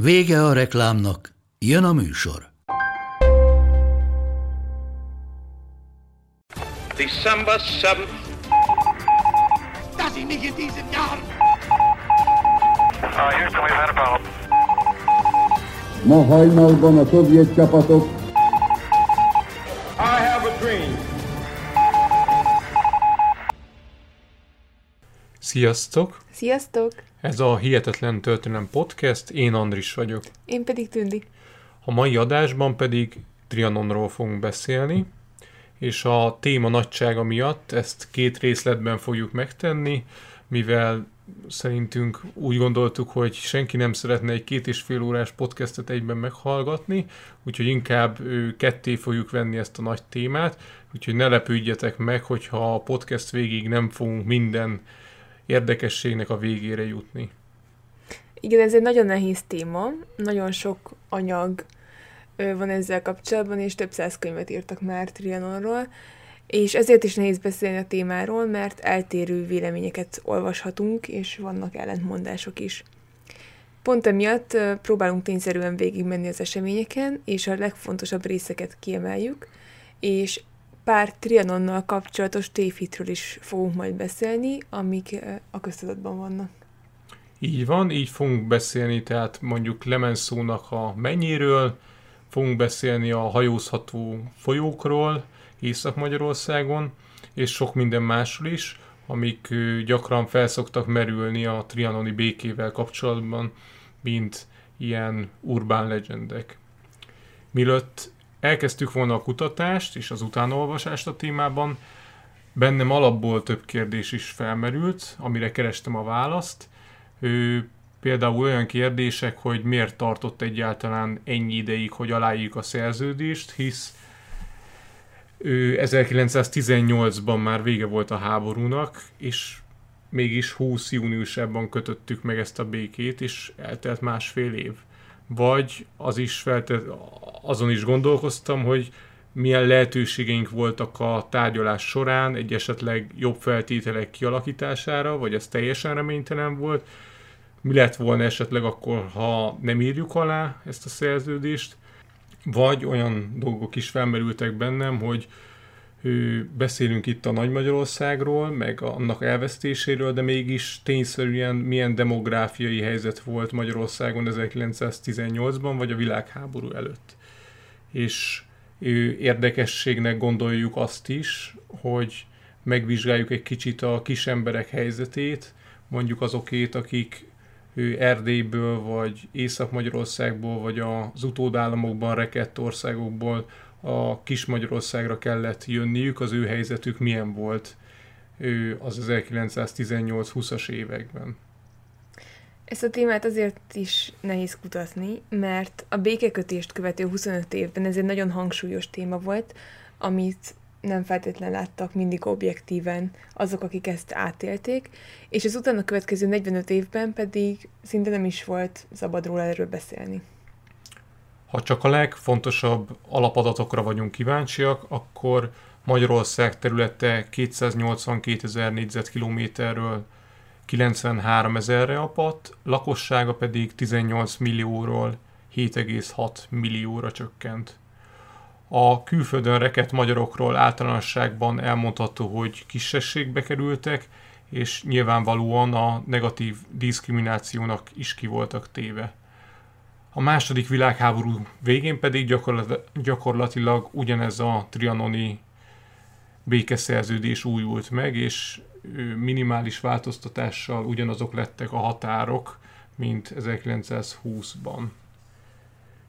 Vége a reklámnak, jön a műsor. December 7th. Dass ich mich in diesem Jahr Uh, Houston, we've had a problem. Ma hajnalban a szovjet csapatok I have a dream. Sziasztok! Sziasztok! Ez a Hihetetlen Történelem Podcast, én Andris vagyok. Én pedig Tündi. A mai adásban pedig Trianonról fogunk beszélni, és a téma nagysága miatt ezt két részletben fogjuk megtenni, mivel szerintünk úgy gondoltuk, hogy senki nem szeretne egy két és fél órás podcastet egyben meghallgatni, úgyhogy inkább ketté fogjuk venni ezt a nagy témát, úgyhogy ne lepődjetek meg, hogyha a podcast végig nem fogunk minden érdekességnek a végére jutni. Igen, ez egy nagyon nehéz téma, nagyon sok anyag van ezzel kapcsolatban, és több száz könyvet írtak már Trianonról, és ezért is nehéz beszélni a témáról, mert eltérő véleményeket olvashatunk, és vannak ellentmondások is. Pont emiatt próbálunk tényszerűen végigmenni az eseményeken, és a legfontosabb részeket kiemeljük, és pár Trianonnal kapcsolatos tévhitről is fogunk majd beszélni, amik ö, a köztudatban vannak. Így van, így fogunk beszélni, tehát mondjuk Lemenszónak a mennyiről, fogunk beszélni a hajózható folyókról Észak-Magyarországon, és sok minden másról is, amik ö, gyakran felszoktak merülni a trianoni békével kapcsolatban, mint ilyen urbán legendek. Mielőtt elkezdtük volna a kutatást és az utánolvasást a témában, bennem alapból több kérdés is felmerült, amire kerestem a választ. Ő, például olyan kérdések, hogy miért tartott egyáltalán ennyi ideig, hogy aláírjuk a szerződést, hisz ő 1918-ban már vége volt a háborúnak, és mégis 20 júniusában kötöttük meg ezt a békét, és eltelt másfél év. Vagy az is feltett, azon is gondolkoztam, hogy milyen lehetőségeink voltak a tárgyalás során, egy esetleg jobb feltételek kialakítására, vagy ez teljesen reménytelen volt. Mi lett volna esetleg akkor, ha nem írjuk alá ezt a szerződést, vagy olyan dolgok is felmerültek bennem, hogy beszélünk itt a Nagy Magyarországról, meg annak elvesztéséről, de mégis tényszerűen milyen demográfiai helyzet volt Magyarországon 1918-ban, vagy a világháború előtt. És érdekességnek gondoljuk azt is, hogy megvizsgáljuk egy kicsit a kis emberek helyzetét, mondjuk azokét, akik Erdélyből, vagy Észak-Magyarországból, vagy az utódállamokban rekett országokból a kis Magyarországra kellett jönniük, az ő helyzetük milyen volt ő az 1918-20-as években. Ezt a témát azért is nehéz kutatni, mert a békekötést követő 25 évben ez egy nagyon hangsúlyos téma volt, amit nem feltétlenül láttak mindig objektíven azok, akik ezt átélték, és az utána következő 45 évben pedig szinte nem is volt szabad róla erről beszélni. Ha csak a legfontosabb alapadatokra vagyunk kíváncsiak, akkor Magyarország területe 282 ezer négyzetkilométerről 93 ezerre apadt, lakossága pedig 18 millióról 7,6 millióra csökkent. A külföldön rekett magyarokról általánosságban elmondható, hogy kisességbe kerültek, és nyilvánvalóan a negatív diszkriminációnak is ki voltak téve. A második világháború végén pedig gyakorlat, gyakorlatilag ugyanez a trianoni békeszerződés újult meg, és minimális változtatással ugyanazok lettek a határok, mint 1920-ban.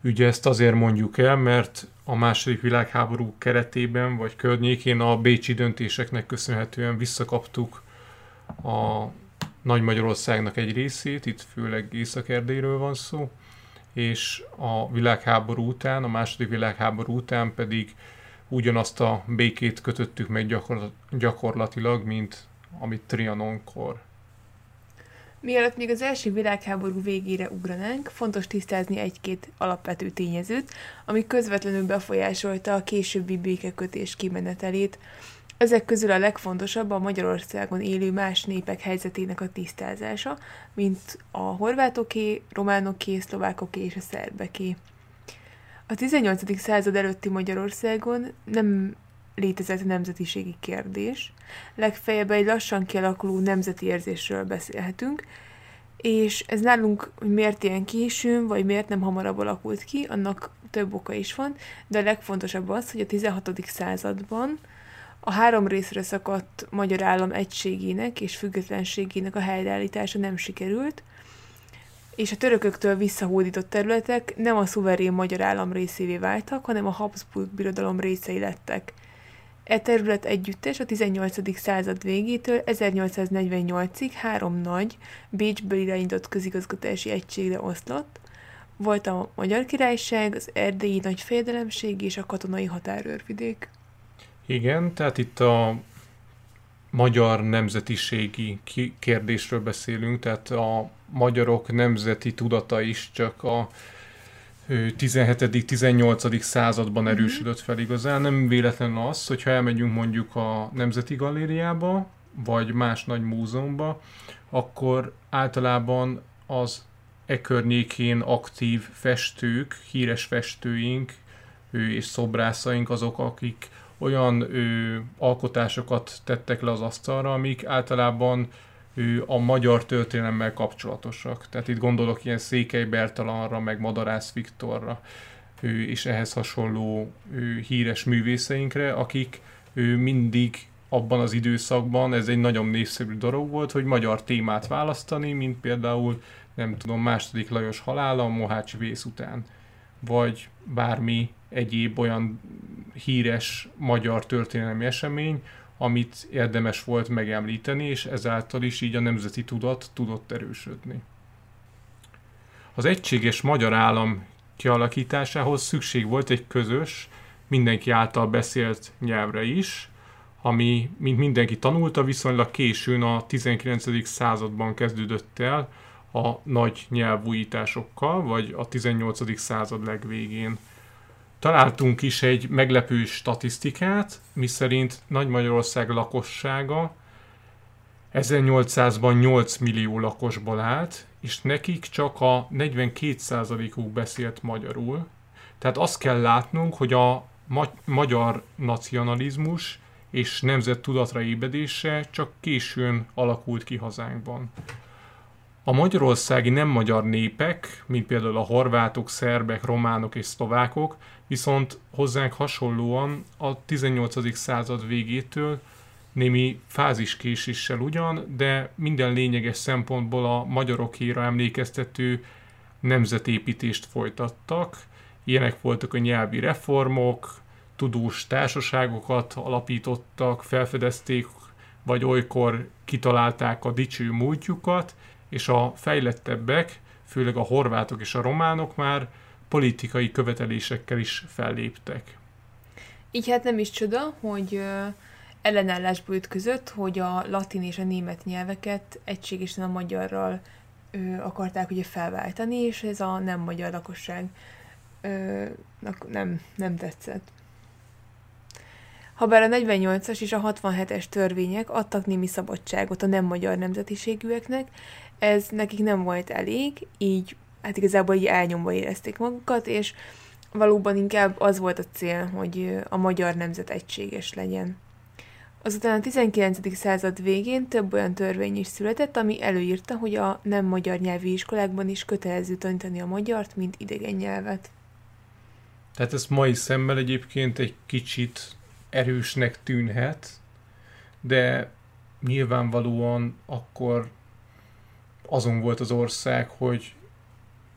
Ugye ezt azért mondjuk el, mert a második világháború keretében vagy környékén a bécsi döntéseknek köszönhetően visszakaptuk a Nagy Magyarországnak egy részét, itt főleg Észak-Erdélyről van szó, és a világháború után, a második világháború után pedig ugyanazt a békét kötöttük meg gyakor- gyakorlatilag, mint amit Trianonkor. Mielőtt még az első világháború végére ugranánk, fontos tisztázni egy-két alapvető tényezőt, ami közvetlenül befolyásolta a későbbi békekötés kimenetelét. Ezek közül a legfontosabb a Magyarországon élő más népek helyzetének a tisztázása, mint a horvátoké, románoké, szlovákoké és a szerbeké. A 18. század előtti Magyarországon nem létezett nemzetiségi kérdés. Legfeljebb egy lassan kialakuló nemzeti érzésről beszélhetünk, és ez nálunk miért ilyen későn, vagy miért nem hamarabb alakult ki, annak több oka is van, de a legfontosabb az, hogy a 16. században a három részre szakadt magyar állam egységének és függetlenségének a helyreállítása nem sikerült, és a törököktől visszahódított területek nem a szuverén magyar állam részévé váltak, hanem a Habsburg birodalom részei lettek. E terület együttes a 18. század végétől 1848-ig három nagy, Bécsből irányított közigazgatási egységre oszlott, volt a Magyar Királyság, az Erdélyi Nagyfejedelemség és a katonai határőrvidék. Igen, tehát itt a magyar nemzetiségi kérdésről beszélünk, tehát a magyarok nemzeti tudata is csak a 17.-18. században mhm. erősödött fel igazán. Nem véletlen az, hogyha elmegyünk mondjuk a Nemzeti Galériába, vagy más nagy múzeumba, akkor általában az e környékén aktív festők, híres festőink és szobrászaink azok, akik olyan ő, alkotásokat tettek le az asztalra, amik általában ő, a magyar történelemmel kapcsolatosak. Tehát itt gondolok ilyen Székely Bertalanra, meg Madarász Viktorra, ő, és ehhez hasonló ő, híres művészeinkre, akik ő, mindig abban az időszakban ez egy nagyon népszerű dolog volt, hogy magyar témát választani, mint például, nem tudom, második Lajos halála a Mohácsi vész után, vagy bármi egyéb olyan híres magyar történelmi esemény, amit érdemes volt megemlíteni, és ezáltal is így a nemzeti tudat tudott erősödni. Az egységes magyar állam kialakításához szükség volt egy közös, mindenki által beszélt nyelvre is, ami, mint mindenki tanulta, viszonylag későn a 19. században kezdődött el a nagy nyelvújításokkal, vagy a 18. század legvégén. Találtunk is egy meglepő statisztikát, miszerint Nagy Magyarország lakossága 1800-ban 8 millió lakosból állt, és nekik csak a 42%-uk beszélt magyarul. Tehát azt kell látnunk, hogy a ma- magyar nacionalizmus és nemzet tudatra ébredése csak későn alakult ki hazánkban. A magyarországi nem magyar népek, mint például a horvátok, szerbek, románok és szlovákok, viszont hozzánk hasonlóan a 18. század végétől némi fáziskéséssel ugyan, de minden lényeges szempontból a magyarokéra emlékeztető nemzetépítést folytattak. Ilyenek voltak a nyelvi reformok, tudós társaságokat alapítottak, felfedezték, vagy olykor kitalálták a dicső múltjukat, és a fejlettebbek, főleg a horvátok és a románok már politikai követelésekkel is felléptek. Így hát nem is csoda, hogy ellenállásba ütközött, hogy a latin és a német nyelveket egységesen a magyarral ö, akarták ugye felváltani, és ez a nem magyar lakosság ö, nem, nem tetszett. Habár a 48-as és a 67-es törvények adtak némi szabadságot a nem magyar nemzetiségűeknek, ez nekik nem volt elég, így hát igazából így elnyomva érezték magukat, és valóban inkább az volt a cél, hogy a magyar nemzet egységes legyen. Azután a 19. század végén több olyan törvény is született, ami előírta, hogy a nem magyar nyelvi iskolákban is kötelező tanítani a magyart, mint idegen nyelvet. Tehát ez mai szemmel egyébként egy kicsit erősnek tűnhet, de nyilvánvalóan akkor azon volt az ország, hogy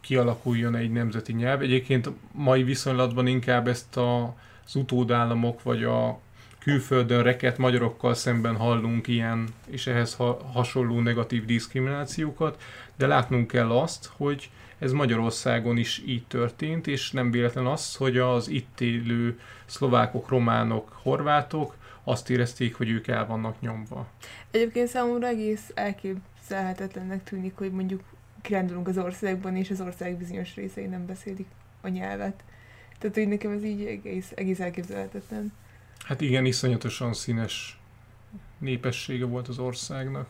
kialakuljon egy nemzeti nyelv. Egyébként mai viszonylatban inkább ezt a, az utódállamok vagy a külföldön reket magyarokkal szemben hallunk ilyen és ehhez ha- hasonló negatív diszkriminációkat, de látnunk kell azt, hogy ez Magyarországon is így történt, és nem véletlen az, hogy az itt élő szlovákok, románok, horvátok azt érezték, hogy ők el vannak nyomva. Egyébként számomra egész elképzelhetetlennek tűnik, hogy mondjuk kirándulunk az országban, és az ország bizonyos részei nem beszélik a nyelvet. Tehát, hogy nekem ez így egész, egész elképzelhetetlen. Hát igen, iszonyatosan színes népessége volt az országnak.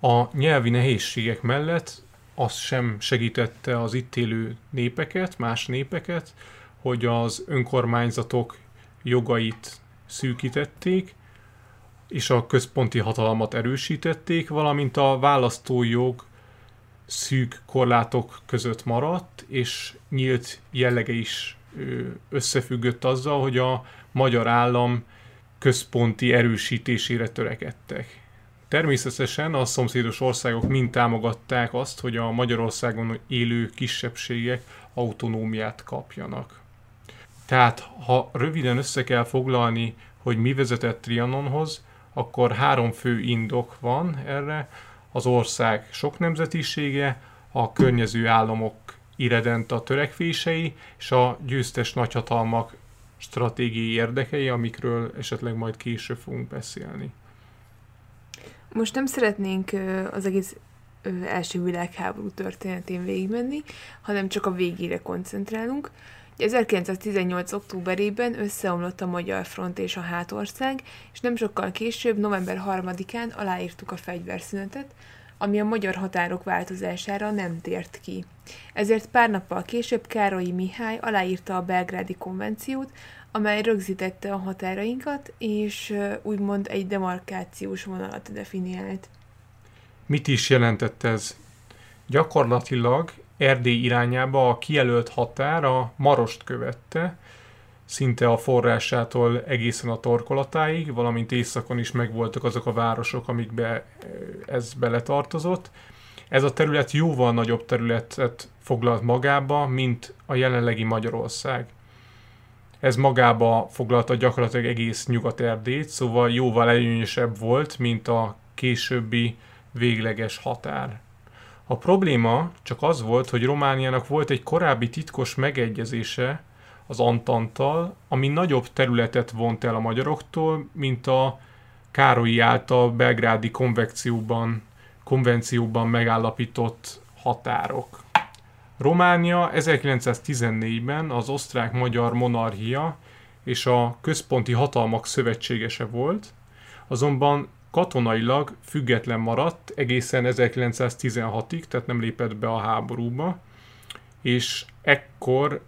A nyelvi nehézségek mellett az sem segítette az itt élő népeket, más népeket, hogy az önkormányzatok jogait szűkítették, és a központi hatalmat erősítették, valamint a választójog szűk korlátok között maradt, és nyílt jellege is összefüggött azzal, hogy a magyar állam központi erősítésére törekedtek. Természetesen a szomszédos országok mind támogatták azt, hogy a Magyarországon élő kisebbségek autonómiát kapjanak. Tehát, ha röviden össze kell foglalni, hogy mi vezetett Trianonhoz, akkor három fő indok van erre. Az ország sok nemzetisége, a környező államok irredenta törekvései, és a győztes nagyhatalmak stratégiai érdekei, amikről esetleg majd később fogunk beszélni. Most nem szeretnénk az egész első világháború történetén végigmenni, hanem csak a végére koncentrálunk. Ugye 1918. októberében összeomlott a Magyar Front és a Hátország, és nem sokkal később, november 3-án aláírtuk a fegyverszünetet, ami a magyar határok változására nem tért ki. Ezért pár nappal később Károlyi Mihály aláírta a belgrádi konvenciót, amely rögzítette a határainkat, és úgymond egy demarkációs vonalat definiált. Mit is jelentett ez? Gyakorlatilag Erdély irányába a kijelölt határ a Marost követte, szinte a forrásától egészen a torkolatáig, valamint északon is megvoltak azok a városok, amikbe ez beletartozott. Ez a terület jóval nagyobb területet foglalt magába, mint a jelenlegi Magyarország. Ez magába foglalta gyakorlatilag egész Nyugat-Erdélyt, szóval jóval előnyösebb volt, mint a későbbi végleges határ. A probléma csak az volt, hogy Romániának volt egy korábbi titkos megegyezése az Antanttal, ami nagyobb területet vont el a magyaroktól, mint a Károlyi által belgrádi konvekcióban, konvencióban megállapított határok. Románia 1914-ben az osztrák-magyar monarchia és a központi hatalmak szövetségese volt, azonban katonailag független maradt egészen 1916-ig, tehát nem lépett be a háborúba, és ekkor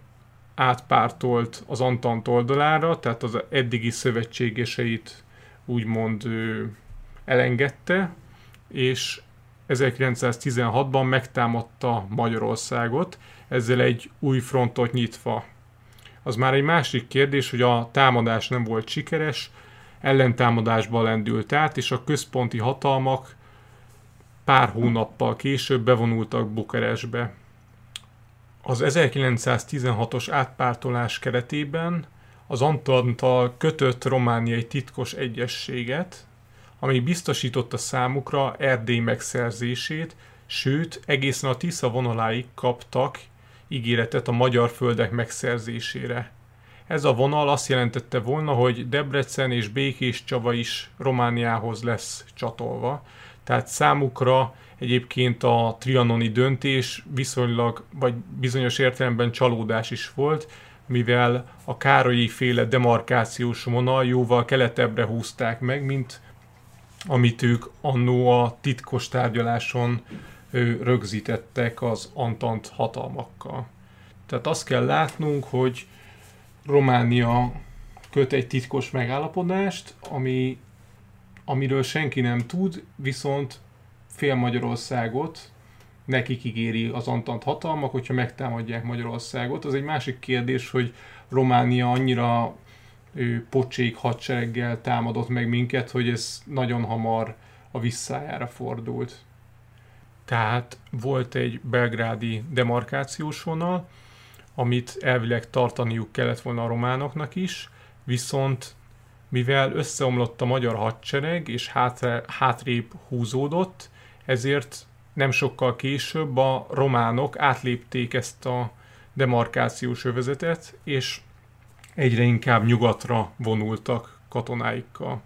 átpártolt az Antant oldalára, tehát az eddigi szövetségeseit úgymond ő, elengedte, és 1916-ban megtámadta Magyarországot, ezzel egy új frontot nyitva. Az már egy másik kérdés, hogy a támadás nem volt sikeres, ellentámadásba lendült át, és a központi hatalmak pár hónappal később bevonultak Bukarestbe. Az 1916-os átpártolás keretében az Antantal kötött romániai titkos egyességet, ami biztosította számukra Erdély megszerzését, sőt, egészen a Tisza vonaláig kaptak ígéretet a magyar földek megszerzésére. Ez a vonal azt jelentette volna, hogy Debrecen és Békés Csaba is Romániához lesz csatolva, tehát számukra egyébként a trianoni döntés viszonylag, vagy bizonyos értelemben csalódás is volt, mivel a Károlyi féle demarkációs vonal jóval keletebbre húzták meg, mint amit ők annó a titkos tárgyaláson rögzítettek az Antant hatalmakkal. Tehát azt kell látnunk, hogy Románia köt egy titkos megállapodást, ami, amiről senki nem tud, viszont fél Magyarországot nekik ígéri az Antant hatalmak, hogyha megtámadják Magyarországot. Az egy másik kérdés, hogy Románia annyira ő, pocsék hadsereggel támadott meg minket, hogy ez nagyon hamar a visszájára fordult. Tehát volt egy belgrádi demarkációs vonal, amit elvileg tartaniuk kellett volna a románoknak is, viszont mivel összeomlott a magyar hadsereg, és hátra, hátrébb húzódott, ezért nem sokkal később a románok átlépték ezt a demarkációs övezetet, és egyre inkább nyugatra vonultak katonáikkal.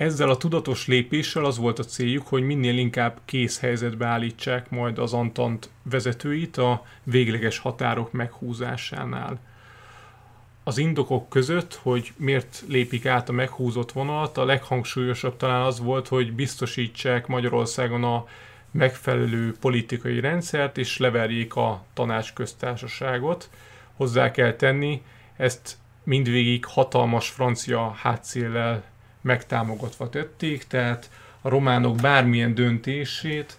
Ezzel a tudatos lépéssel az volt a céljuk, hogy minél inkább kész helyzetbe állítsák majd az Antant vezetőit a végleges határok meghúzásánál. Az indokok között, hogy miért lépik át a meghúzott vonalat, a leghangsúlyosabb talán az volt, hogy biztosítsák Magyarországon a megfelelő politikai rendszert, és leverjék a tanácsköztársaságot. Hozzá kell tenni, ezt mindvégig hatalmas francia hátszéllel megtámogatva tették, tehát a románok bármilyen döntését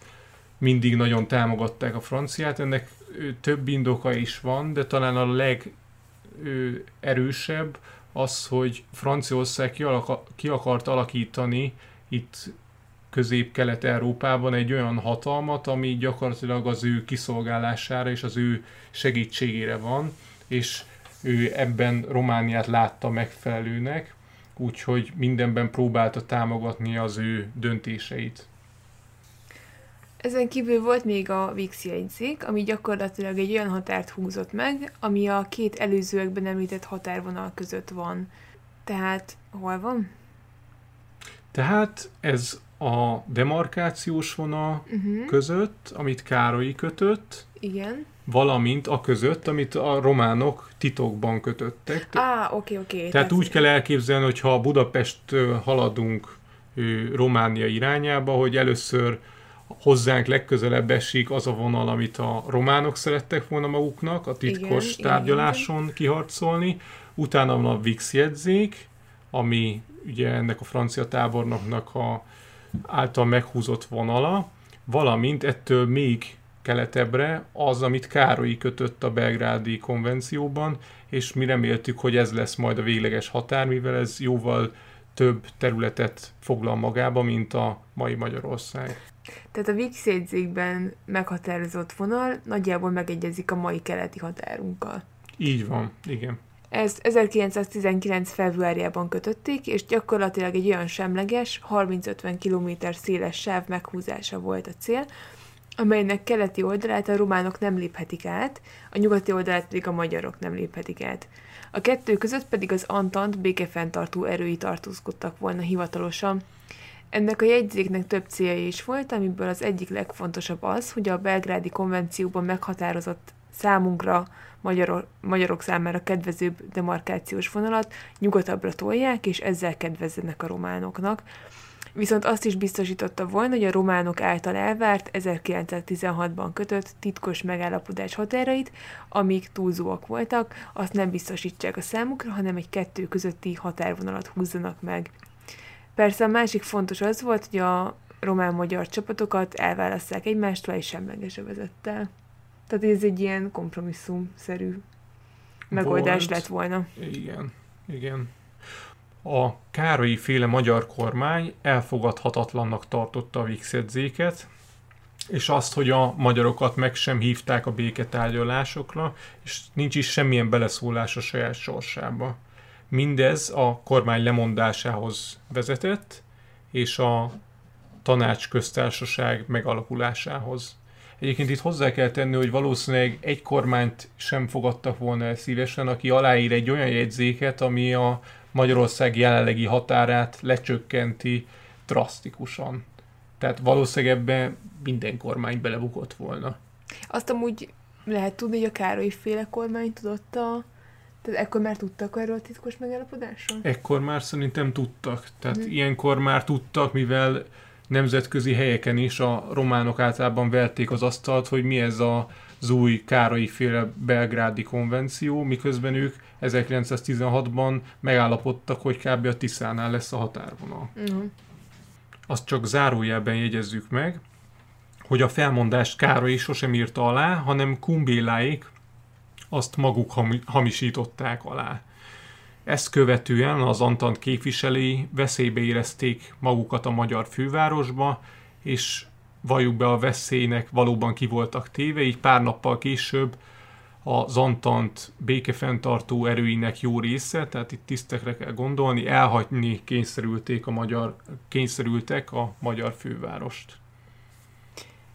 mindig nagyon támogatták a franciát. Ennek több indoka is van, de talán a legerősebb az, hogy Franciaország ki, ki akart alakítani itt közép-kelet-európában egy olyan hatalmat, ami gyakorlatilag az ő kiszolgálására és az ő segítségére van, és ő ebben Romániát látta megfelelőnek, úgyhogy mindenben próbálta támogatni az ő döntéseit. Ezen kívül volt még a VIX jegyzék, ami gyakorlatilag egy olyan határt húzott meg, ami a két előzőekben említett határvonal között van. Tehát hol van? Tehát ez a demarkációs vonal uh-huh. között, amit Károly kötött, Igen. Valamint a között, amit a románok titokban kötöttek. Á, oké, oké. Tehát, Tehát úgy kell elképzelni, hogy ha Budapest haladunk Románia irányába, hogy először hozzánk legközelebb esik az a vonal, amit a románok szerettek volna maguknak a titkos igen, tárgyaláson igen. kiharcolni, utána van a VIX jegyzék, ami ugye ennek a francia tábornoknak a által meghúzott vonala, valamint ettől még keletebbre az, amit Károly kötött a belgrádi konvencióban, és mi reméltük, hogy ez lesz majd a végleges határ, mivel ez jóval több területet foglal magába, mint a mai Magyarország. Tehát a VIX jegyzékben meghatározott vonal nagyjából megegyezik a mai keleti határunkkal. Így van, igen. Ezt 1919. februárjában kötötték, és gyakorlatilag egy olyan semleges, 30-50 km széles sáv meghúzása volt a cél, amelynek keleti oldalát a románok nem léphetik át, a nyugati oldalát pedig a magyarok nem léphetik át. A kettő között pedig az Antant békefenntartó erői tartózkodtak volna hivatalosan. Ennek a jegyzéknek több célja is volt, amiből az egyik legfontosabb az, hogy a belgrádi konvencióban meghatározott számunkra magyarok, magyarok számára kedvezőbb demarkációs vonalat nyugatabbra tolják, és ezzel kedvezzenek a románoknak. Viszont azt is biztosította volna, hogy a románok által elvárt 1916-ban kötött titkos megállapodás határait, amik túlzóak voltak, azt nem biztosítsák a számukra, hanem egy kettő közötti határvonalat húzzanak meg. Persze a másik fontos az volt, hogy a román-magyar csapatokat elválasszák egymástól egy semleges övezettel. Tehát ez egy ilyen kompromisszumszerű megoldás Volt. lett volna. Igen, igen. A Károlyi féle magyar kormány elfogadhatatlannak tartotta a Vixedzéket, és azt, hogy a magyarokat meg sem hívták a béketárgyalásokra, és nincs is semmilyen beleszólás a saját sorsába. Mindez a kormány lemondásához vezetett, és a tanács köztársaság megalakulásához. Egyébként itt hozzá kell tenni, hogy valószínűleg egy kormányt sem fogadtak volna el szívesen, aki aláír egy olyan jegyzéket, ami a Magyarország jelenlegi határát lecsökkenti drasztikusan. Tehát valószínűleg ebbe minden kormány belebukott volna. Azt amúgy lehet tudni, hogy a Károly féle kormány tudott a... Tehát ekkor már tudtak erről a titkos megállapodásról? Ekkor már szerintem tudtak. Tehát mm. ilyenkor már tudtak, mivel nemzetközi helyeken is a románok általában verték az asztalt, hogy mi ez a az új Károly féle belgrádi konvenció, miközben ők 1916-ban megállapodtak, hogy kb. a Tiszánál lesz a határvonal. Uh-huh. Azt csak zárójelben jegyezzük meg, hogy a felmondást Károly sosem írta alá, hanem Kumbéláik azt maguk hamisították alá. Ezt követően az Antant képviselői veszélybe érezték magukat a magyar fővárosba, és valljuk be a veszélynek valóban ki voltak téve, így pár nappal később a Zantant békefenntartó erőinek jó része, tehát itt tisztekre kell gondolni, elhagyni kényszerülték a magyar, kényszerültek a magyar fővárost.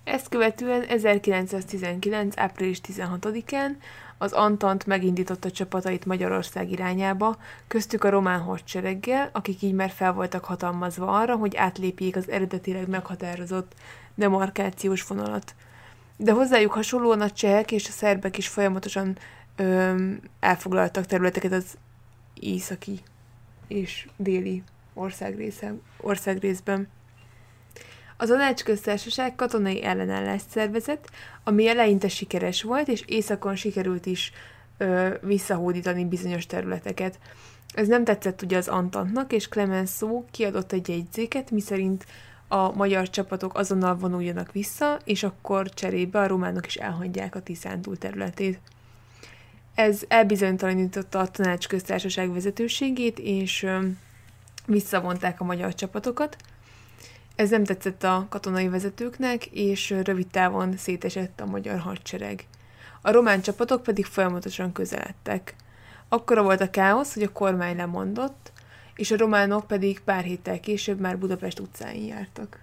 Ezt követően 1919. április 16-án az Antant megindította csapatait Magyarország irányába, köztük a román hadsereggel, akik így már fel voltak hatalmazva arra, hogy átlépjék az eredetileg meghatározott demarkációs vonalat. De hozzájuk hasonlóan a csehek és a szerbek is folyamatosan öm, elfoglaltak területeket az északi és déli országrésze, országrészben. Az Anácsköztársaság katonai ellenállást szervezett, ami eleinte sikeres volt, és északon sikerült is ö, visszahódítani bizonyos területeket. Ez nem tetszett ugye az Antantnak, és Clemenceau kiadott egy jegyzéket, miszerint a magyar csapatok azonnal vonuljanak vissza, és akkor cserébe a románok is elhagyják a Tiszántúl területét. Ez elbizonytalanította a tanácsköztársaság vezetőségét, és visszavonták a magyar csapatokat, ez nem tetszett a katonai vezetőknek, és rövid távon szétesett a magyar hadsereg. A román csapatok pedig folyamatosan közeledtek. Akkora volt a káosz, hogy a kormány lemondott, és a románok pedig pár héttel később már Budapest utcáin jártak.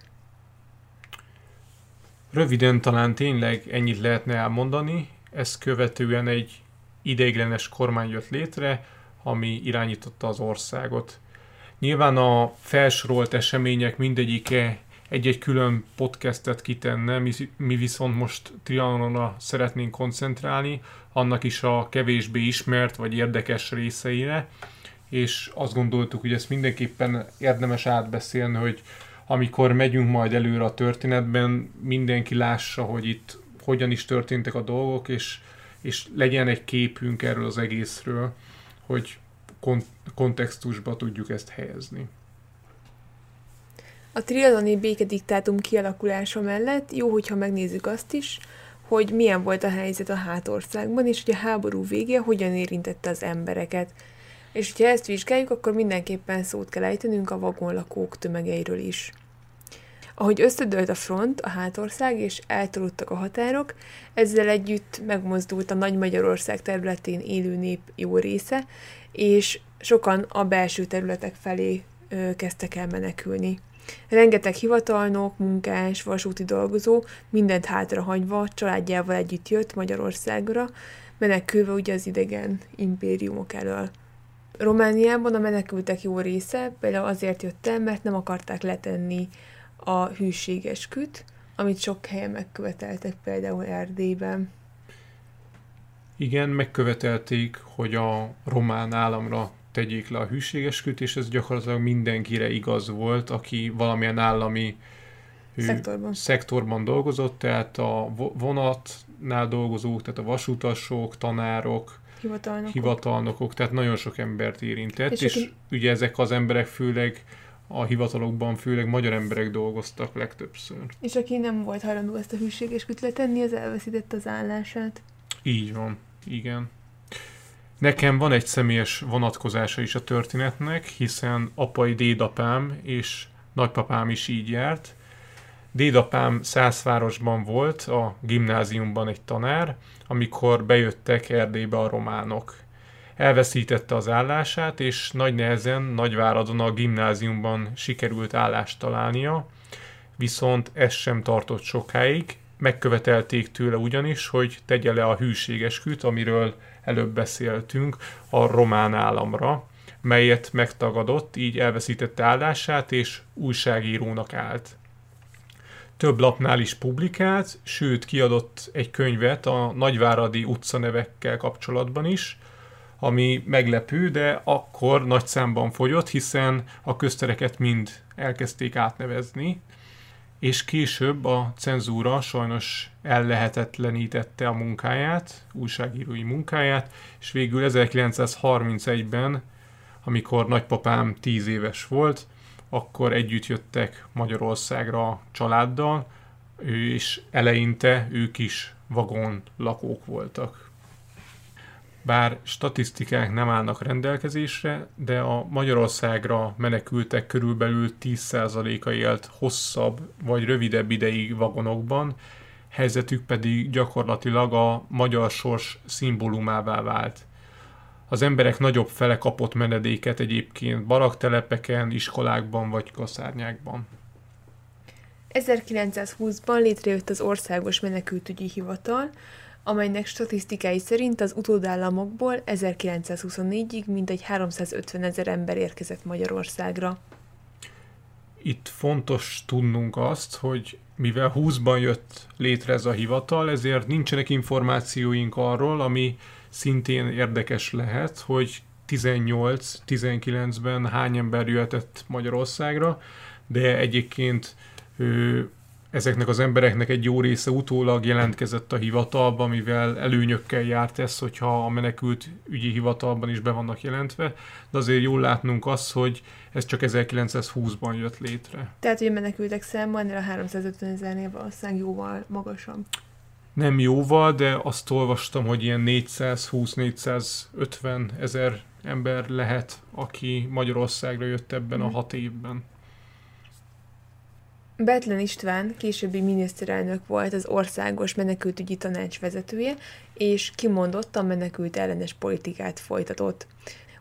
Röviden talán tényleg ennyit lehetne elmondani, ezt követően egy ideiglenes kormány jött létre, ami irányította az országot. Nyilván a felsorolt események mindegyike egy-egy külön podcastet kitenne, mi, mi viszont most Trianonra szeretnénk koncentrálni, annak is a kevésbé ismert vagy érdekes részeire, és azt gondoltuk, hogy ezt mindenképpen érdemes átbeszélni, hogy amikor megyünk majd előre a történetben, mindenki lássa, hogy itt hogyan is történtek a dolgok, és, és legyen egy képünk erről az egészről, hogy kont- kontextusba tudjuk ezt helyezni. A trianoni békediktátum kialakulása mellett jó, hogyha megnézzük azt is, hogy milyen volt a helyzet a hátországban, és hogy a háború vége hogyan érintette az embereket. És hogyha ezt vizsgáljuk, akkor mindenképpen szót kell ejtenünk a vagonlakók tömegeiről is. Ahogy összedőlt a front, a hátország, és eltolódtak a határok, ezzel együtt megmozdult a Nagy Magyarország területén élő nép jó része, és sokan a belső területek felé ö, kezdtek el menekülni. Rengeteg hivatalnok, munkás, vasúti dolgozó mindent hátrahagyva, családjával együtt jött Magyarországra, menekülve ugye az idegen impériumok elől. Romániában a menekültek jó része például azért jött el, mert nem akarták letenni a hűséges küt, amit sok helyen megköveteltek, például Erdélyben. Igen, megkövetelték, hogy a román államra tegyék le a hűségesküt, és ez gyakorlatilag mindenkire igaz volt, aki valamilyen állami Szektorban. szektorban dolgozott, tehát a vonatnál dolgozók, tehát a vasutasok, tanárok, Hivatalnokok. hivatalnokok, tehát nagyon sok embert érintett, és, És aki- ugye ezek az emberek főleg a hivatalokban főleg magyar emberek dolgoztak legtöbbször. És aki nem volt hajlandó ezt a hűséges küt letenni, az elveszítette az állását. Így van, igen. Nekem van egy személyes vonatkozása is a történetnek, hiszen apai dédapám és nagypapám is így járt. Dédapám Szászvárosban volt, a gimnáziumban egy tanár, amikor bejöttek Erdélybe a románok. Elveszítette az állását, és nagy nehezen Nagyváradon a gimnáziumban sikerült állást találnia, viszont ez sem tartott sokáig. Megkövetelték tőle ugyanis, hogy tegye le a hűségesküt, amiről előbb beszéltünk, a román államra, melyet megtagadott, így elveszítette állását, és újságírónak állt. Több lapnál is publikált, sőt kiadott egy könyvet a nagyváradi utcanevekkel kapcsolatban is, ami meglepő, de akkor nagy számban fogyott, hiszen a köztereket mind elkezdték átnevezni, és később a cenzúra sajnos ellehetetlenítette a munkáját, újságírói munkáját, és végül 1931-ben, amikor nagypapám 10 éves volt, akkor együtt jöttek Magyarországra családdal, és eleinte ők is vagon lakók voltak. Bár statisztikák nem állnak rendelkezésre, de a Magyarországra menekültek körülbelül 10%-a élt hosszabb vagy rövidebb ideig vagonokban, helyzetük pedig gyakorlatilag a magyar sors szimbólumává vált. Az emberek nagyobb fele kapott menedéket egyébként baraktelepeken, iskolákban vagy kaszárnyákban. 1920-ban létrejött az Országos Menekültügyi Hivatal, amelynek statisztikái szerint az utódállamokból 1924-ig mintegy 350 ezer ember érkezett Magyarországra. Itt fontos tudnunk azt, hogy mivel 20-ban jött létre ez a hivatal, ezért nincsenek információink arról, ami szintén érdekes lehet, hogy 18-19-ben hány ember jöhetett Magyarországra, de egyébként ő, ezeknek az embereknek egy jó része utólag jelentkezett a hivatalba, mivel előnyökkel járt ez, hogyha a menekült ügyi hivatalban is be vannak jelentve, de azért jól látnunk azt, hogy ez csak 1920-ban jött létre. Tehát, hogy a menekültek száma ennél a 350 ezernél valószínűleg jóval magasabb. Nem jóval, de azt olvastam, hogy ilyen 420-450 ezer ember lehet, aki Magyarországra jött ebben a hat évben. Betlen István későbbi miniszterelnök volt az Országos Menekültügyi Tanács vezetője, és kimondottan menekült ellenes politikát folytatott.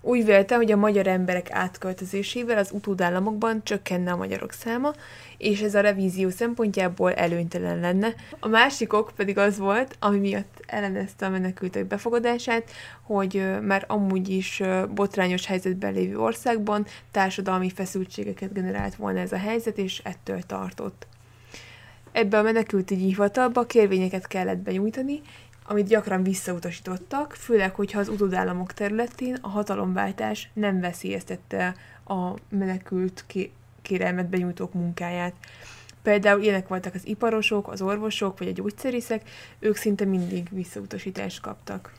Úgy vélte, hogy a magyar emberek átköltözésével az utódállamokban csökkenne a magyarok száma, és ez a revízió szempontjából előnytelen lenne. A másik ok pedig az volt, ami miatt ellenezte a menekültek befogadását, hogy már amúgy is botrányos helyzetben lévő országban társadalmi feszültségeket generált volna ez a helyzet, és ettől tartott. Ebbe a menekültügyi hivatalba kérvényeket kellett benyújtani, amit gyakran visszautasítottak, főleg, hogyha az utódállamok területén a hatalomváltás nem veszélyeztette a menekült kérelmet benyújtók munkáját. Például ilyenek voltak az iparosok, az orvosok vagy a gyógyszerészek, ők szinte mindig visszautasítást kaptak.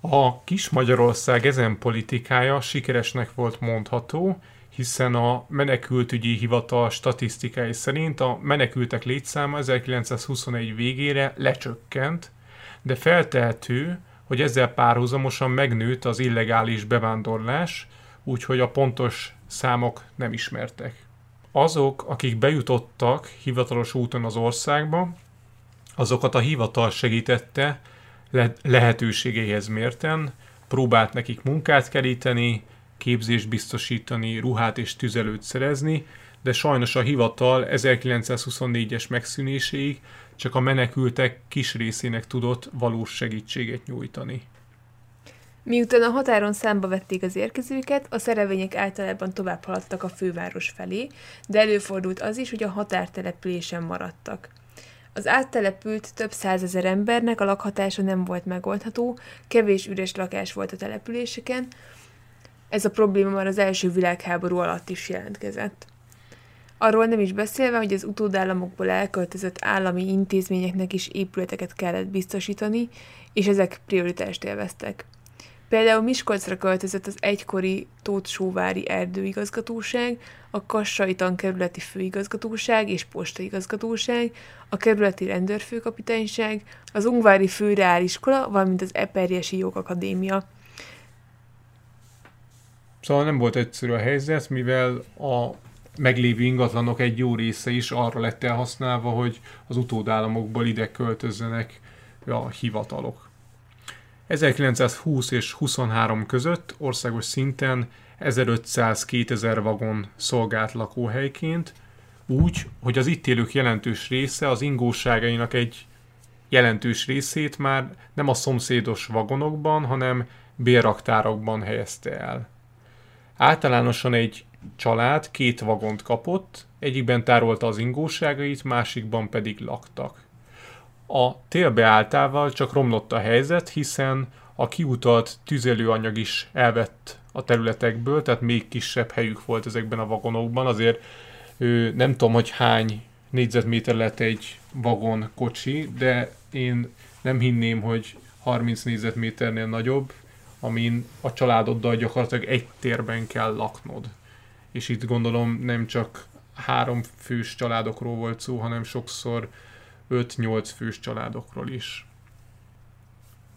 A kis Magyarország ezen politikája sikeresnek volt mondható, hiszen a menekültügyi hivatal statisztikái szerint a menekültek létszáma 1921 végére lecsökkent, de feltehető, hogy ezzel párhuzamosan megnőtt az illegális bevándorlás, úgyhogy a pontos számok nem ismertek. Azok, akik bejutottak hivatalos úton az országba, azokat a hivatal segítette le- lehetőségeihez mérten, próbált nekik munkát keríteni, képzést biztosítani, ruhát és tüzelőt szerezni, de sajnos a hivatal 1924-es megszűnéséig csak a menekültek kis részének tudott valós segítséget nyújtani. Miután a határon számba vették az érkezőket, a szerevények általában tovább haladtak a főváros felé, de előfordult az is, hogy a határtelepülésen maradtak. Az áttelepült több százezer embernek a lakhatása nem volt megoldható, kevés üres lakás volt a településeken, ez a probléma már az első világháború alatt is jelentkezett. Arról nem is beszélve, hogy az utódállamokból elköltözött állami intézményeknek is épületeket kellett biztosítani, és ezek prioritást élveztek. Például Miskolcra költözött az egykori Tóth-Sóvári erdőigazgatóság, a Kassai Tankerületi Főigazgatóság és Postaigazgatóság, a Kerületi Rendőrfőkapitányság, az Ungvári Főreáliskola, valamint az Eperjesi Jogakadémia. Szóval nem volt egyszerű a helyzet, mivel a meglévő ingatlanok egy jó része is arra lett elhasználva, hogy az utódállamokból ide költözzenek a hivatalok. 1920 és 23 között országos szinten 1500-2000 vagon szolgált lakóhelyként, úgy, hogy az itt élők jelentős része az ingóságainak egy jelentős részét már nem a szomszédos vagonokban, hanem bérraktárokban helyezte el. Általánosan egy család két vagont kapott, egyikben tárolta az ingóságait, másikban pedig laktak. A télbeáltával csak romlott a helyzet, hiszen a kiutalt tüzelőanyag is elvett a területekből, tehát még kisebb helyük volt ezekben a vagonokban, azért ő, nem tudom, hogy hány négyzetméter lett egy vagon kocsi, de én nem hinném, hogy 30 négyzetméternél nagyobb, amin a családoddal gyakorlatilag egy térben kell laknod. És itt gondolom nem csak három fős családokról volt szó, hanem sokszor 5-8 fős családokról is.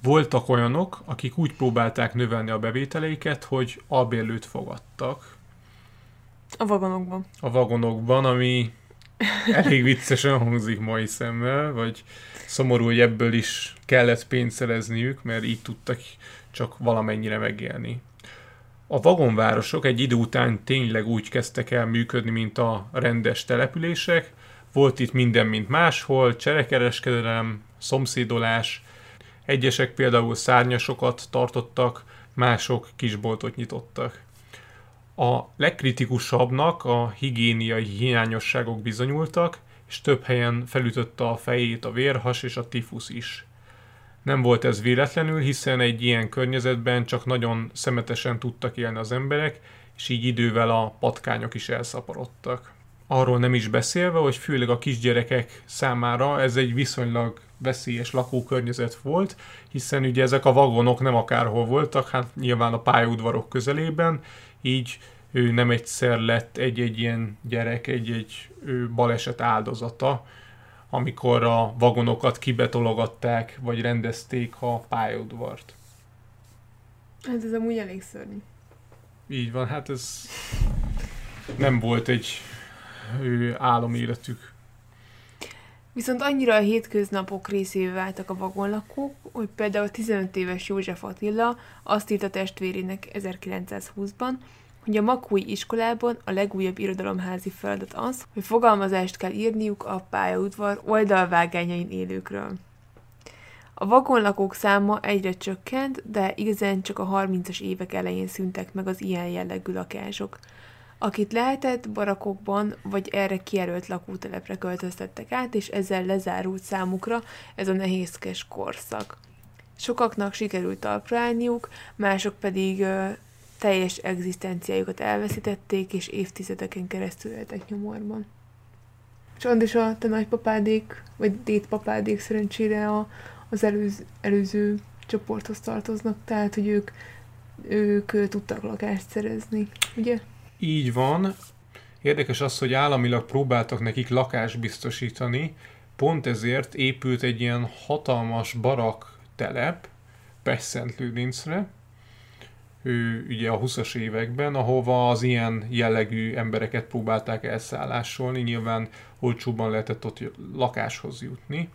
Voltak olyanok, akik úgy próbálták növelni a bevételeiket, hogy albérlőt fogadtak. A vagonokban. A vagonokban, ami elég viccesen hangzik mai szemmel, vagy szomorú, hogy ebből is kellett pénzt szerezniük, mert így tudtak csak valamennyire megélni. A vagonvárosok egy idő után tényleg úgy kezdtek el működni, mint a rendes települések. Volt itt minden, mint máshol, cserekereskedelem, szomszédolás. Egyesek például szárnyasokat tartottak, mások kisboltot nyitottak. A legkritikusabbnak a higiéniai hiányosságok bizonyultak, és több helyen felütötte a fejét a vérhas és a tifusz is. Nem volt ez véletlenül, hiszen egy ilyen környezetben csak nagyon szemetesen tudtak élni az emberek, és így idővel a patkányok is elszaporodtak. Arról nem is beszélve, hogy főleg a kisgyerekek számára ez egy viszonylag veszélyes lakókörnyezet volt, hiszen ugye ezek a vagonok nem akárhol voltak, hát nyilván a pályaudvarok közelében, így ő nem egyszer lett egy-egy ilyen gyerek, egy-egy baleset áldozata, amikor a vagonokat kibetologatták, vagy rendezték a pályaudvart. Hát ez amúgy elég szörnyű. Így van, hát ez nem volt egy áloméletük. Viszont annyira a hétköznapok részévé váltak a vagonlakók, hogy például 15 éves József Attila azt írt a testvérének 1920-ban, hogy a Makúi iskolában a legújabb irodalomházi feladat az, hogy fogalmazást kell írniuk a pályaudvar oldalvágányain élőkről. A vagonlakók száma egyre csökkent, de igazán csak a 30-as évek elején szüntek meg az ilyen jellegű lakások. Akit lehetett, barakokban vagy erre kijelölt lakótelepre költöztettek át, és ezzel lezárult számukra ez a nehézkes korszak. Sokaknak sikerült talpra állniuk, mások pedig teljes egzisztenciájukat elveszítették, és évtizedeken keresztül éltek nyomorban. Csond és a te nagypapádék, vagy dédpapádék szerencsére a, az előző, előző csoporthoz tartoznak, tehát, hogy ők, ők tudtak lakást szerezni, ugye? Így van. Érdekes az, hogy államilag próbáltak nekik lakást biztosítani, pont ezért épült egy ilyen hatalmas barak telep Pestszentlőrincre, ő ugye a 20-as években, ahova az ilyen jellegű embereket próbálták elszállásolni, nyilván olcsóban lehetett ott lakáshoz jutni,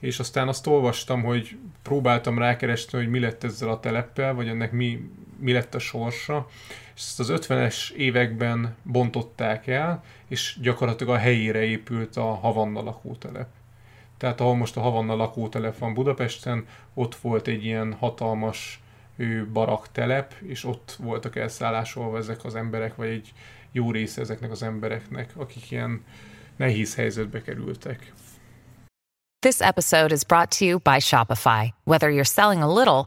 és aztán azt olvastam, hogy próbáltam rákeresni, hogy mi lett ezzel a teleppel, vagy ennek mi, mi lett a sorsa, és ezt az 50-es években bontották el, és gyakorlatilag a helyére épült a Havanna lakótelep. Tehát ahol most a Havanna lakótelep van Budapesten, ott volt egy ilyen hatalmas baraktelep, és ott voltak elszállásolva ezek az emberek, vagy egy jó része ezeknek az embereknek, akik ilyen nehéz helyzetbe kerültek. This episode is brought to you by Shopify. Whether you're selling a little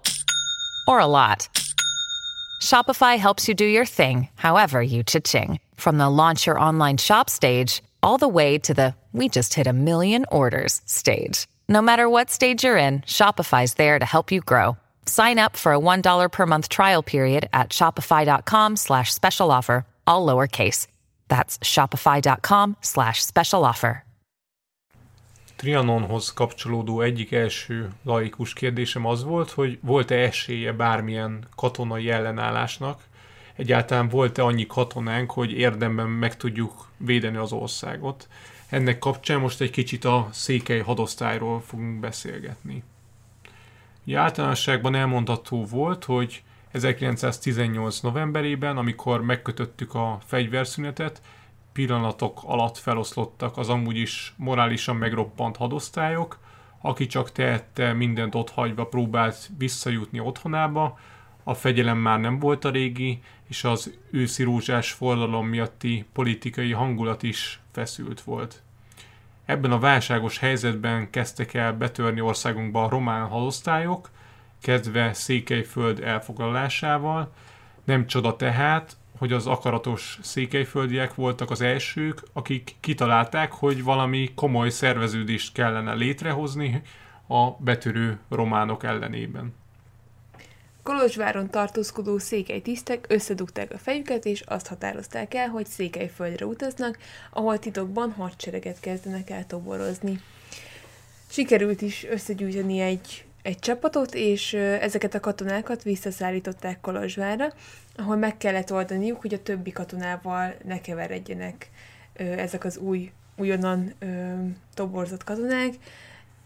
or a lot, Shopify helps you do your thing, however you cha-ching. From the launch your online shop stage, all the way to the we just hit a million orders stage. No matter what stage you're in, Shopify's there to help you grow. Sign up for a $1 per month trial period at shopify.com slash special offer, all lowercase. That's shopify.com slash special offer. Trianonhoz kapcsolódó egyik első laikus kérdésem az volt, hogy volt-e esélye bármilyen katonai ellenállásnak, egyáltalán volt-e annyi katonánk, hogy érdemben meg tudjuk védeni az országot. Ennek kapcsán most egy kicsit a székely hadosztályról fogunk beszélgetni. Ugye általánosságban elmondható volt, hogy 1918. novemberében, amikor megkötöttük a fegyverszünetet, pillanatok alatt feloszlottak az amúgy is morálisan megroppant hadosztályok, aki csak tehette mindent ott hagyva próbált visszajutni otthonába, a fegyelem már nem volt a régi, és az őszi rózsás forradalom miatti politikai hangulat is feszült volt. Ebben a válságos helyzetben kezdtek el betörni országunkba a román hadosztályok, kezdve Székelyföld elfoglalásával. Nem csoda tehát, hogy az akaratos székelyföldiek voltak az elsők, akik kitalálták, hogy valami komoly szerveződést kellene létrehozni a betörő románok ellenében. Kolozsváron tartózkodó székely tisztek összedugták a fejüket, és azt határozták el, hogy Székelyföldre utaznak, ahol titokban hadsereget kezdenek el toborozni. Sikerült is összegyűjteni egy, egy csapatot, és ezeket a katonákat visszaszállították Kolozsvárra, ahol meg kellett oldaniuk, hogy a többi katonával ne keveredjenek ezek az új újonnan toborzott katonák,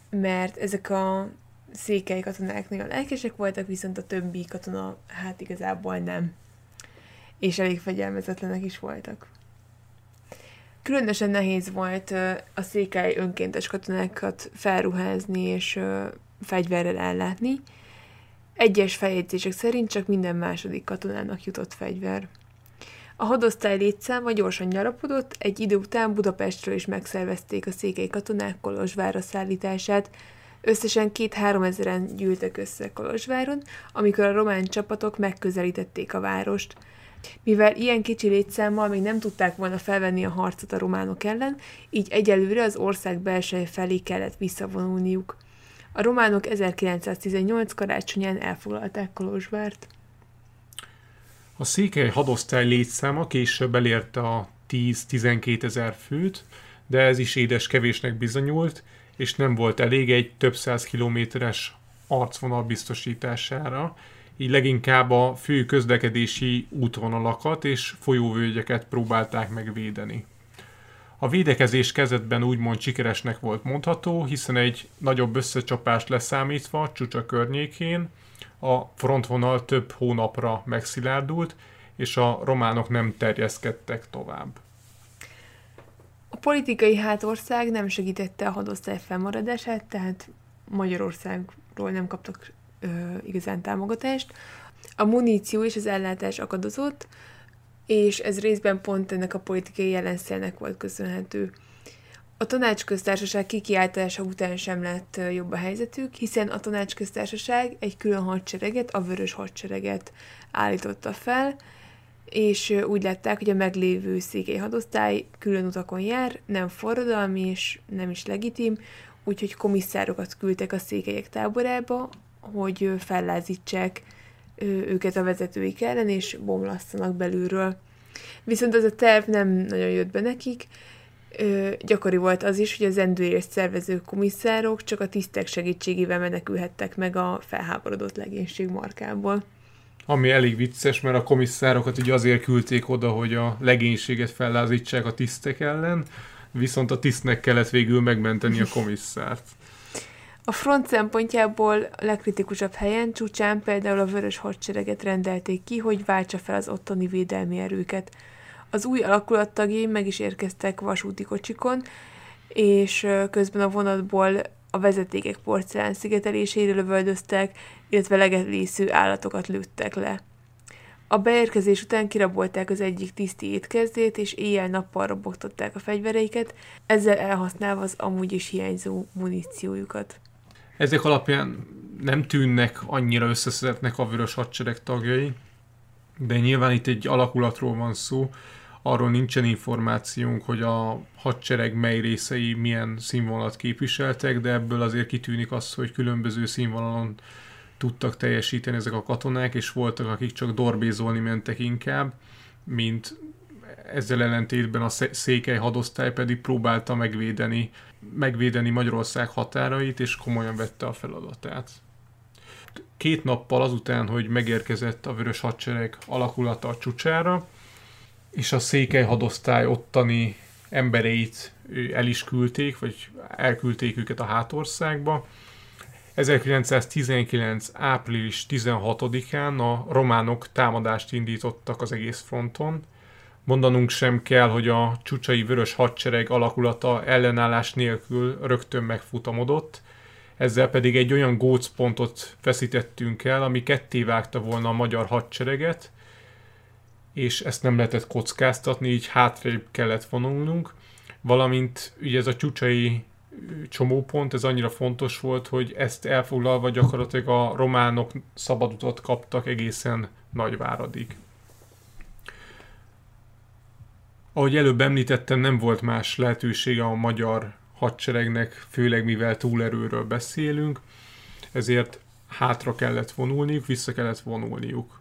mert ezek a székely katonák nagyon lelkesek voltak, viszont a többi katona hát igazából nem. És elég fegyelmezetlenek is voltak. Különösen nehéz volt a székely önkéntes katonákat felruházni és fegyverrel ellátni. Egyes feljegyzések szerint csak minden második katonának jutott fegyver. A hadosztály létszáma gyorsan gyarapodott, egy idő után Budapestről is megszervezték a székely katonák Kolozsvárra szállítását. Összesen két-három ezeren gyűltek össze Kolozsváron, amikor a román csapatok megközelítették a várost. Mivel ilyen kicsi létszámmal még nem tudták volna felvenni a harcot a románok ellen, így egyelőre az ország belső felé kellett visszavonulniuk. A románok 1918 karácsonyán elfoglalták Kolozsvárt. A székely hadosztály létszáma később elérte a 10-12 ezer főt, de ez is édes kevésnek bizonyult, és nem volt elég egy több száz kilométeres arcvonal biztosítására, így leginkább a fő közlekedési útvonalakat és folyóvölgyeket próbálták megvédeni. A védekezés kezdetben úgymond sikeresnek volt mondható, hiszen egy nagyobb összecsapást leszámítva Csúcsa környékén a frontvonal több hónapra megszilárdult, és a románok nem terjeszkedtek tovább. A politikai hátország nem segítette a hadosztály felmaradását, tehát Magyarországról nem kaptak ö, igazán támogatást. A muníció és az ellátás akadozott, és ez részben pont ennek a politikai jelenszélnek volt köszönhető. A tanácsköztársaság kikiáltása után sem lett jobb a helyzetük, hiszen a tanácsköztársaság egy külön hadsereget, a vörös hadsereget állította fel, és úgy látták, hogy a meglévő székely hadosztály külön utakon jár, nem forradalmi és nem is legitim, úgyhogy komisszárokat küldtek a székelyek táborába, hogy fellázítsák őket a vezetőik ellen, és bomlasztanak belülről. Viszont az a terv nem nagyon jött be nekik, gyakori volt az is, hogy az endőért szervező komisszárok csak a tisztek segítségével menekülhettek meg a felháborodott legénység markából. Ami elég vicces, mert a komisszárokat ugye azért küldték oda, hogy a legénységet fellázítsák a tisztek ellen, viszont a tisztnek kellett végül megmenteni a komisszárt. A front szempontjából a legkritikusabb helyen csúcsán például a vörös hadsereget rendelték ki, hogy váltsa fel az ottani védelmi erőket. Az új alakulat tagjai meg is érkeztek vasúti kocsikon, és közben a vonatból a vezetékek porcelán szigetelésére lövöldöztek, illetve legelésző állatokat lőttek le. A beérkezés után kirabolták az egyik tiszti étkezdét, és éjjel-nappal robogtották a fegyvereiket, ezzel elhasználva az amúgy is hiányzó muníciójukat. Ezek alapján nem tűnnek annyira összeszedettnek a vörös hadsereg tagjai, de nyilván itt egy alakulatról van szó, arról nincsen információnk, hogy a hadsereg mely részei milyen színvonalat képviseltek, de ebből azért kitűnik az, hogy különböző színvonalon tudtak teljesíteni ezek a katonák, és voltak, akik csak dorbézolni mentek inkább, mint ezzel ellentétben a székely hadosztály pedig próbálta megvédeni, megvédeni Magyarország határait, és komolyan vette a feladatát. Két nappal azután, hogy megérkezett a Vörös Hadsereg alakulata a csúcsára, és a székely hadosztály ottani embereit el is küldték, vagy elküldték őket a hátországba. 1919. április 16-án a románok támadást indítottak az egész fronton. Mondanunk sem kell, hogy a csúcsai vörös hadsereg alakulata ellenállás nélkül rögtön megfutamodott, ezzel pedig egy olyan gócpontot feszítettünk el, ami ketté vágta volna a magyar hadsereget, és ezt nem lehetett kockáztatni, így hátrébb kellett vonulnunk, valamint ugye ez a csúcsai csomópont, ez annyira fontos volt, hogy ezt elfoglalva gyakorlatilag a románok szabadutat kaptak egészen Nagyváradig. Ahogy előbb említettem, nem volt más lehetősége a magyar hadseregnek, főleg mivel túlerőről beszélünk, ezért hátra kellett vonulniuk, vissza kellett vonulniuk.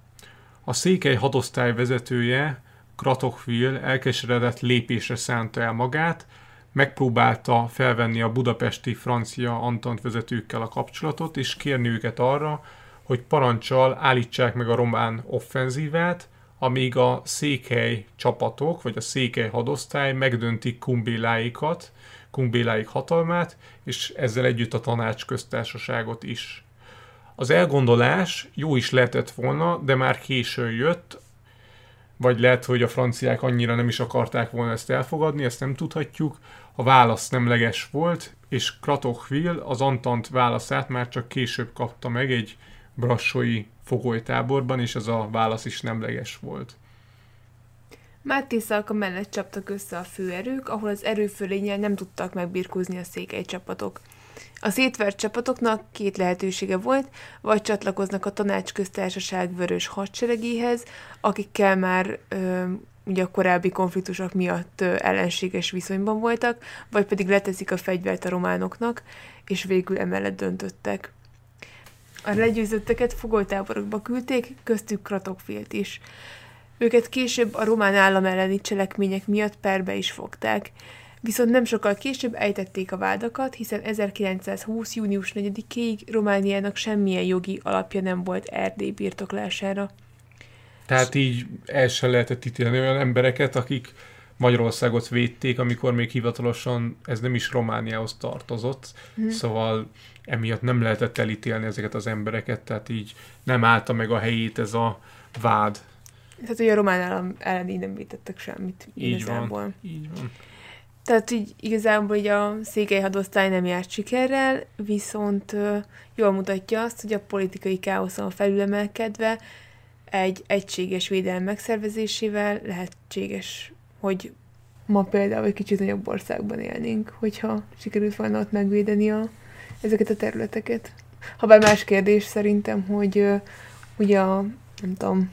A székely hadosztály vezetője, Kratokville elkeseredett lépésre szánta el magát, megpróbálta felvenni a budapesti francia Antant vezetőkkel a kapcsolatot, és kérni őket arra, hogy parancsal állítsák meg a román offenzívát, amíg a székely csapatok, vagy a székely hadosztály megdöntik kumbéláikat, kumbéláik hatalmát, és ezzel együtt a tanács köztársaságot is. Az elgondolás jó is lehetett volna, de már későn jött, vagy lehet, hogy a franciák annyira nem is akarták volna ezt elfogadni, ezt nem tudhatjuk. A válasz nemleges volt, és Kratochville az Antant válaszát már csak később kapta meg egy brassói fogolytáborban, és ez a válasz is nemleges volt. Máttiszalka mellett csaptak össze a főerők, ahol az erőfölényel nem tudtak megbirkózni a székely csapatok. A szétvert csapatoknak két lehetősége volt, vagy csatlakoznak a tanácsköztársaság vörös hadseregéhez, akikkel már ö, ugye a korábbi konfliktusok miatt ö, ellenséges viszonyban voltak, vagy pedig leteszik a fegyvert a románoknak, és végül emellett döntöttek. A legyőzötteket fogolytáborokba küldték, köztük Kratokfilt is. Őket később a román állam elleni cselekmények miatt perbe is fogták. Viszont nem sokkal később ejtették a vádakat, hiszen 1920. június 4-ig Romániának semmilyen jogi alapja nem volt Erdély birtoklására. Tehát így el sem lehetett ítélni olyan embereket, akik Magyarországot védték, amikor még hivatalosan ez nem is Romániához tartozott, hmm. szóval emiatt nem lehetett elítélni ezeket az embereket, tehát így nem állta meg a helyét ez a vád. Tehát, hogy a román állam ellen így nem vétettek semmit. Így igazából. van, így van. Tehát így igazából így a székely hadosztály nem járt sikerrel, viszont jól mutatja azt, hogy a politikai káoszon felülemelkedve egy egységes védelem megszervezésével lehetséges, hogy ma például egy kicsit nagyobb országban élnénk, hogyha sikerült volna ott megvédeni a, ezeket a területeket. Habár más kérdés szerintem, hogy ugye a, nem tudom,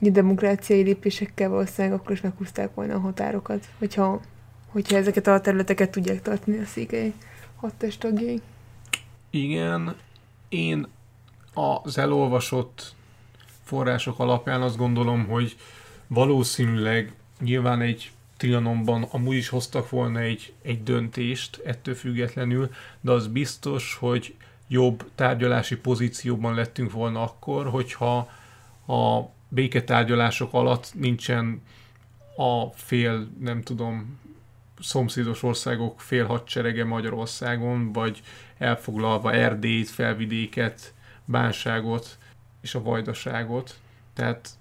a demokráciai lépésekkel valószínűleg akkor is meghúzták volna a határokat, hogyha, hogyha ezeket a területeket tudják tartani a székely hattes tagjai. Igen, én az elolvasott források alapján azt gondolom, hogy valószínűleg nyilván egy Trianonban amúgy is hoztak volna egy, egy döntést ettől függetlenül, de az biztos, hogy jobb tárgyalási pozícióban lettünk volna akkor, hogyha a béketárgyalások alatt nincsen a fél, nem tudom, szomszédos országok fél hadserege Magyarországon, vagy elfoglalva Erdélyt, felvidéket, bánságot és a vajdaságot. Tehát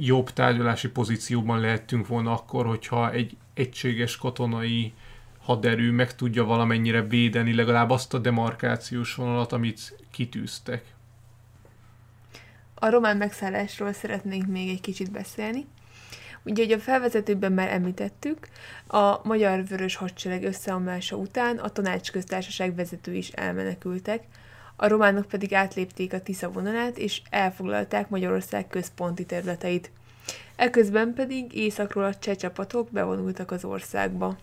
jobb tárgyalási pozícióban lehettünk volna akkor, hogyha egy egységes katonai haderő meg tudja valamennyire védeni legalább azt a demarkációs vonalat, amit kitűztek. A román megszállásról szeretnénk még egy kicsit beszélni. Ugye, hogy a felvezetőben már említettük, a Magyar Vörös Hadsereg összeomlása után a tanácsköztársaság vezető is elmenekültek, a románok pedig átlépték a Tisza vonalát, és elfoglalták Magyarország központi területeit. Eközben pedig északról a cseh csapatok bevonultak az országba.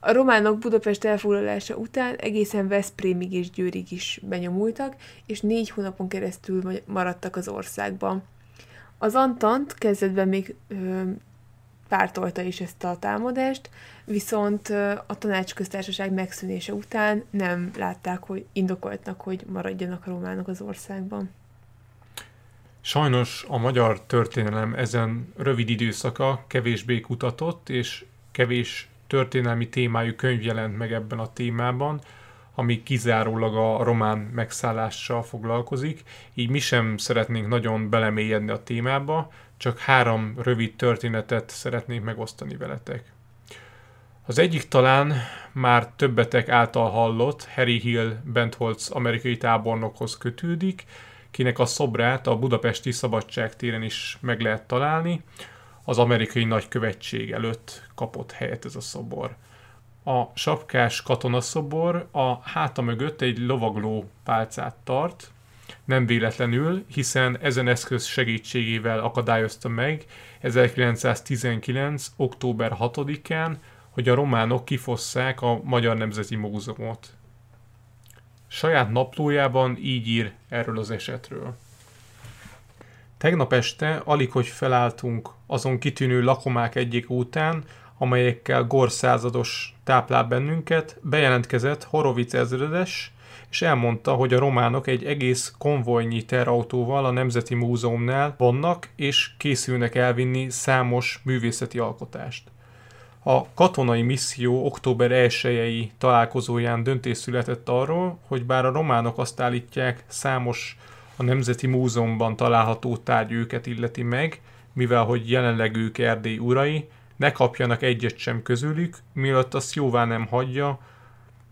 A románok Budapest elfoglalása után egészen Veszprémig és Győrig is benyomultak, és négy hónapon keresztül maradtak az országban. Az Antant kezdetben még ö, pártolta is ezt a támadást, viszont a tanácsköztársaság megszűnése után nem látták, hogy indokoltnak, hogy maradjanak a románok az országban. Sajnos a magyar történelem ezen rövid időszaka kevésbé kutatott, és kevés történelmi témájú könyv jelent meg ebben a témában, ami kizárólag a román megszállással foglalkozik, így mi sem szeretnénk nagyon belemélyedni a témába, csak három rövid történetet szeretnénk megosztani veletek. Az egyik talán már többetek által hallott Harry Hill Bentholz amerikai tábornokhoz kötődik, kinek a szobrát a budapesti szabadságtéren is meg lehet találni, az amerikai nagykövetség előtt kapott helyet ez a szobor. A sapkás katonaszobor a háta mögött egy lovagló pálcát tart, nem véletlenül, hiszen ezen eszköz segítségével akadályozta meg 1919. október 6-án, hogy a románok kifosszák a Magyar Nemzeti Múzeumot. Saját naplójában így ír erről az esetről. Tegnap este alig, hogy felálltunk azon kitűnő lakomák egyik után, amelyekkel Gor százados táplál bennünket, bejelentkezett Horovic ezredes, és elmondta, hogy a románok egy egész konvojnyi terautóval a Nemzeti Múzeumnál vannak, és készülnek elvinni számos művészeti alkotást. A katonai misszió október 1 találkozóján döntés született arról, hogy bár a románok azt állítják, számos a Nemzeti Múzeumban található tárgy őket illeti meg, mivel hogy jelenleg ők Erdély urai, ne kapjanak egyet sem közülük, mielőtt azt jóvá nem hagyja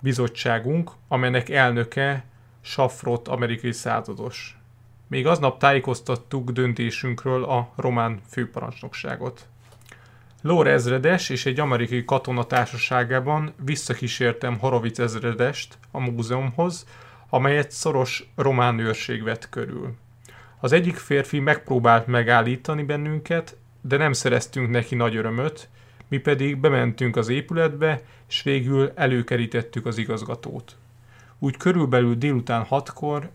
bizottságunk, amelynek elnöke Safrot amerikai százados. Még aznap tájékoztattuk döntésünkről a román főparancsnokságot. Lóra ezredes és egy amerikai katona társaságában visszakísértem Horovic ezredest a múzeumhoz, amelyet szoros román őrség vett körül. Az egyik férfi megpróbált megállítani bennünket, de nem szereztünk neki nagy örömöt, mi pedig bementünk az épületbe, és végül előkerítettük az igazgatót. Úgy körülbelül délután hatkor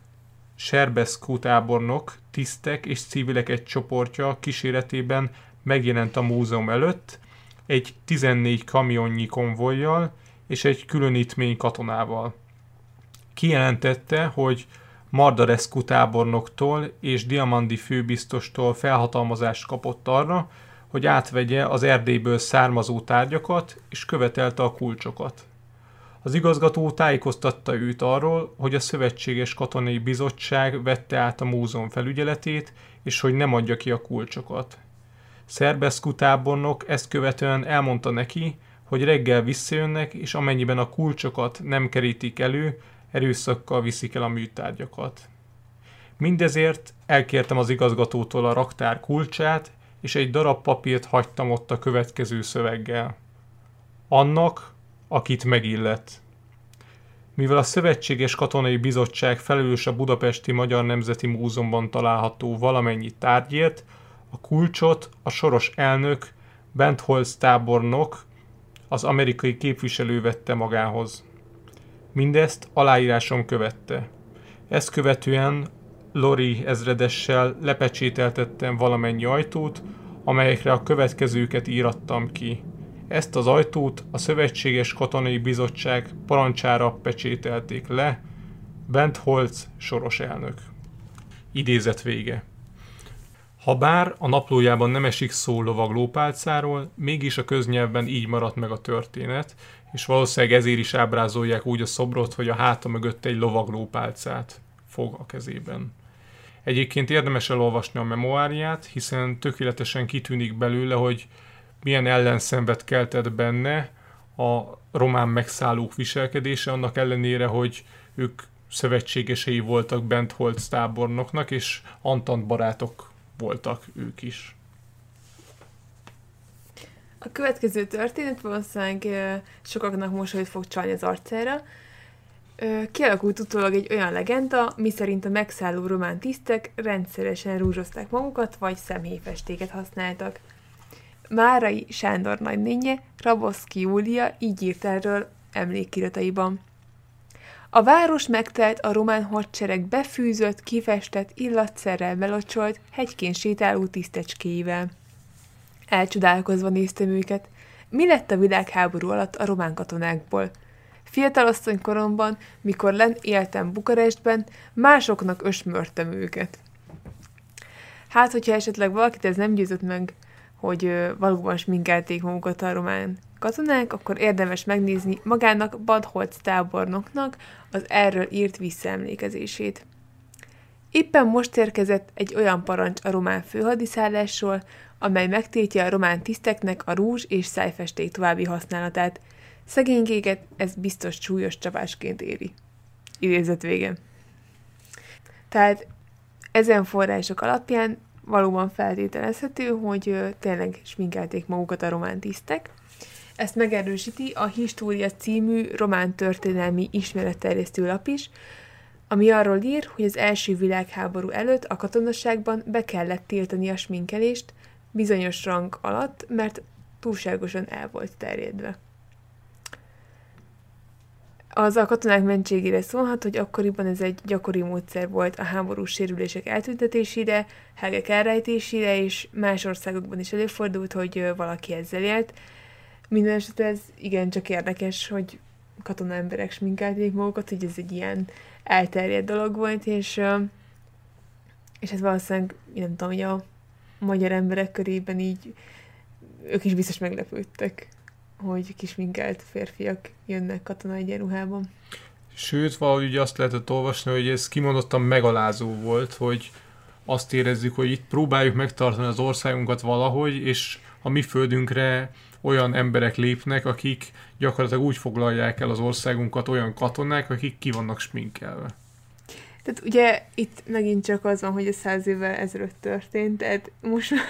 Serbeszkó tábornok, tisztek és civilek egy csoportja kíséretében megjelent a múzeum előtt, egy 14 kamionnyi konvojjal és egy különítmény katonával. Kijelentette, hogy Mardarescu tábornoktól és Diamandi főbiztostól felhatalmazást kapott arra, hogy átvegye az Erdélyből származó tárgyakat, és követelte a kulcsokat. Az igazgató tájékoztatta őt arról, hogy a Szövetséges Katonai Bizottság vette át a múzeum felügyeletét, és hogy nem adja ki a kulcsokat. Szerbeszku tábornok ezt követően elmondta neki, hogy reggel visszajönnek, és amennyiben a kulcsokat nem kerítik elő, erőszakkal viszik el a műtárgyakat. Mindezért elkértem az igazgatótól a raktár kulcsát, és egy darab papírt hagytam ott a következő szöveggel. Annak, akit megillet. Mivel a Szövetséges Katonai Bizottság felelős a Budapesti Magyar Nemzeti Múzeumban található valamennyi tárgyért, a kulcsot a soros elnök Bentholz tábornok, az amerikai képviselő vette magához. Mindezt aláírásom követte. Ezt követően Lori ezredessel lepecsételtettem valamennyi ajtót, amelyekre a következőket írattam ki. Ezt az ajtót a Szövetséges Katonai Bizottság parancsára pecsételték le, Bent Holz soros elnök. Idézet vége. Habár a naplójában nem esik szó lovaglópálcáról, mégis a köznyelvben így maradt meg a történet, és valószínűleg ezért is ábrázolják úgy a szobrot, hogy a háta mögött egy lovaglópálcát fog a kezében. Egyébként érdemes elolvasni a memoáriát, hiszen tökéletesen kitűnik belőle, hogy milyen ellenszenvet keltett benne a román megszállók viselkedése, annak ellenére, hogy ők szövetségesei voltak Bentholz tábornoknak, és Antant barátok voltak ők is. A következő történet valószínűleg sokaknak mosolyt fog csalni az arcára. Kialakult utólag egy olyan legenda, miszerint a megszálló román tisztek rendszeresen rúzsozták magukat, vagy szemhéjfestéket használtak. Márai Sándor nagynénye, Raboszki Júlia így írt erről emlékirataiban. A város megtelt a román hadsereg befűzött, kifestett, illatszerrel belocsolt, hegykén sétáló tisztecskéivel. Elcsodálkozva néztem őket. Mi lett a világháború alatt a román katonákból? Fiatalasszony koromban, mikor len éltem Bukarestben, másoknak ösmörtem őket. Hát, hogyha esetleg valakit ez nem győzött meg, hogy valóban sminkelték magukat a román katonák, akkor érdemes megnézni magának Badholc tábornoknak az erről írt visszaemlékezését. Éppen most érkezett egy olyan parancs a román főhadiszállásról, amely megtiltja a román tiszteknek a rúzs és szájfesték további használatát. Szegénykéket ez biztos súlyos csapásként éri. Idézet vége. Tehát ezen források alapján valóban feltételezhető, hogy tényleg sminkelték magukat a román tisztek. Ezt megerősíti a História című román történelmi ismeretterjesztő lap is, ami arról ír, hogy az első világháború előtt a katonaságban be kellett tiltani a sminkelést, bizonyos rang alatt, mert túlságosan el volt terjedve. Az a katonák mentségére szólhat, hogy akkoriban ez egy gyakori módszer volt a háborús sérülések eltüntetésére, hegek elrejtésére, és más országokban is előfordult, hogy valaki ezzel élt. Minden esetre ez igencsak érdekes, hogy katona emberek sminkelték magukat, hogy ez egy ilyen elterjedt dolog volt, és, és ez valószínűleg, nem tudom, hogy a magyar emberek körében így ők is biztos meglepődtek, hogy kisminkelt férfiak jönnek katona egyenruhában. Sőt, valahogy ugye azt lehetett olvasni, hogy ez kimondottan megalázó volt, hogy azt érezzük, hogy itt próbáljuk megtartani az országunkat valahogy, és a mi földünkre olyan emberek lépnek, akik gyakorlatilag úgy foglalják el az országunkat, olyan katonák, akik ki vannak sminkelve. Tehát ugye itt megint csak az van, hogy ez száz évvel ezelőtt történt, tehát most már,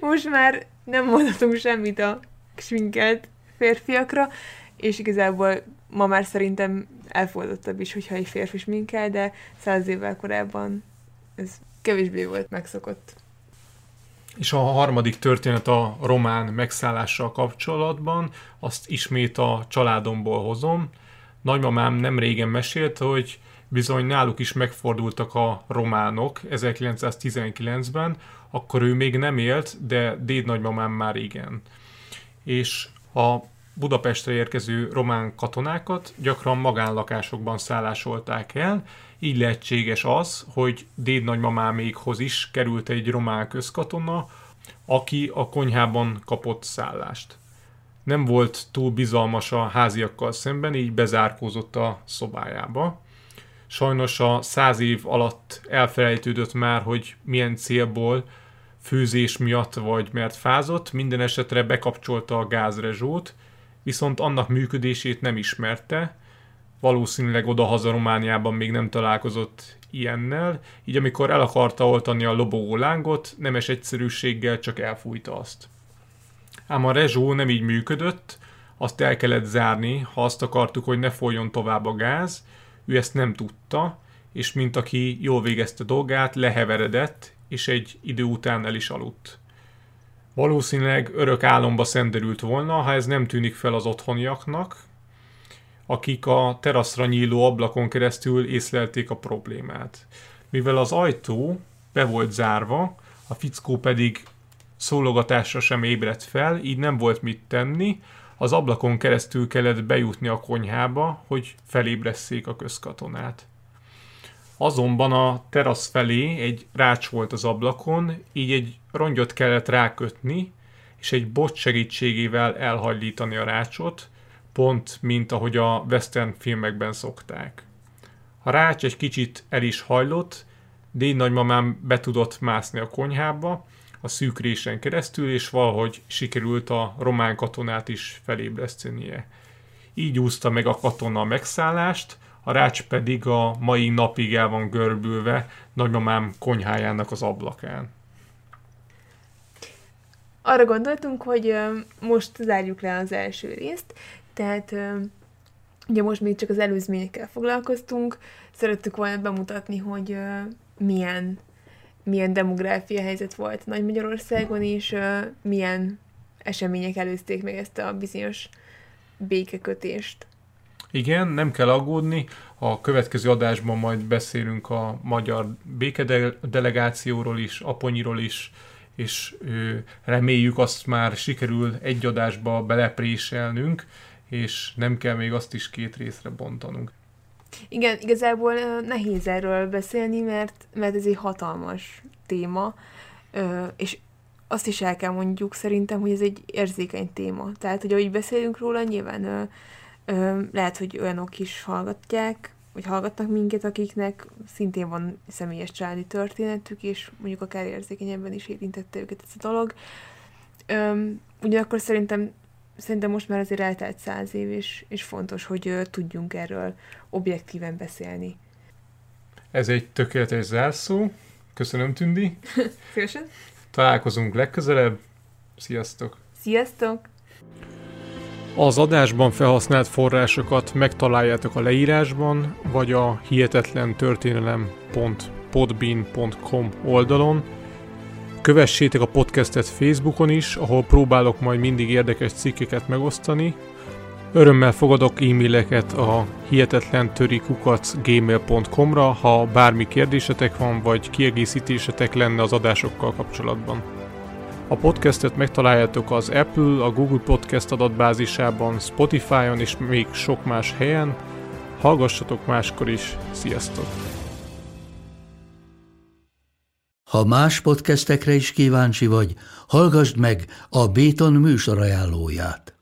most már nem mondhatunk semmit a sminkelt férfiakra, és igazából ma már szerintem elfogadottabb is, hogyha egy férfi sminkel, de száz évvel korábban ez kevésbé volt megszokott. És a harmadik történet a román megszállással kapcsolatban, azt ismét a családomból hozom. Nagymamám nem régen mesélt, hogy bizony náluk is megfordultak a románok 1919-ben, akkor ő még nem élt, de dédnagymamám már igen. És a Budapestre érkező román katonákat gyakran magánlakásokban szállásolták el, így lehetséges az, hogy dédnagymamámékhoz is került egy román közkatona, aki a konyhában kapott szállást. Nem volt túl bizalmas a háziakkal szemben, így bezárkózott a szobájába. Sajnos a száz év alatt elfelejtődött már, hogy milyen célból főzés miatt vagy mert fázott, minden esetre bekapcsolta a gázrezsót, viszont annak működését nem ismerte, valószínűleg oda-haza Romániában még nem találkozott ilyennel, így amikor el akarta oltani a lobogó lángot, nemes egyszerűséggel csak elfújta azt. Ám a rezsó nem így működött, azt el kellett zárni, ha azt akartuk, hogy ne folyjon tovább a gáz, ő ezt nem tudta, és mint aki jól végezte dolgát, leheveredett, és egy idő után el is aludt. Valószínűleg örök álomba szenderült volna, ha ez nem tűnik fel az otthoniaknak, akik a teraszra nyíló ablakon keresztül észlelték a problémát. Mivel az ajtó be volt zárva, a fickó pedig szólogatásra sem ébredt fel, így nem volt mit tenni, az ablakon keresztül kellett bejutni a konyhába, hogy felébresszék a közkatonát. Azonban a terasz felé egy rács volt az ablakon, így egy rongyot kellett rákötni, és egy bot segítségével elhajlítani a rácsot, pont mint ahogy a western filmekben szokták. A rács egy kicsit el is hajlott, Dény nagymamám be tudott mászni a konyhába, a szűkrésen keresztül, és valahogy sikerült a román katonát is felébresztenie. Így úszta meg a katona a megszállást, a rács pedig a mai napig el van görbülve nagymamám konyhájának az ablakán. Arra gondoltunk, hogy most zárjuk le az első részt, tehát ugye most még csak az előzményekkel foglalkoztunk, szerettük volna bemutatni, hogy milyen, milyen demográfia helyzet volt Nagy Magyarországon, és milyen események előzték meg ezt a bizonyos békekötést. Igen, nem kell aggódni, a következő adásban majd beszélünk a magyar békedelegációról is, Aponyiról is, és reméljük azt már sikerül egy adásba belepréselnünk, és nem kell még azt is két részre bontanunk. Igen, igazából nehéz erről beszélni, mert, mert ez egy hatalmas téma, és azt is el kell mondjuk szerintem, hogy ez egy érzékeny téma. Tehát, hogy ahogy beszélünk róla, nyilván lehet, hogy olyanok is hallgatják, vagy hallgatnak minket, akiknek szintén van személyes családi történetük, és mondjuk akár érzékenyebben is érintette őket ez a dolog. ugyanakkor szerintem szerintem most már azért eltelt száz év, és, és fontos, hogy uh, tudjunk erről objektíven beszélni. Ez egy tökéletes zárszó. Köszönöm, Tündi. Szívesen. Találkozunk legközelebb. Sziasztok! Sziasztok! Az adásban felhasznált forrásokat megtaláljátok a leírásban, vagy a hihetetlen történelem.podbean.com oldalon, Kövessétek a podcastet Facebookon is, ahol próbálok majd mindig érdekes cikkeket megosztani. Örömmel fogadok e-maileket a hihetetlen gmail.com-ra, ha bármi kérdésetek van, vagy kiegészítésetek lenne az adásokkal kapcsolatban. A podcastet megtaláljátok az Apple, a Google Podcast adatbázisában, Spotify-on és még sok más helyen. Hallgassatok máskor is. Sziasztok! Ha más podcastekre is kíváncsi vagy, hallgassd meg a Béton műsor ajánlóját.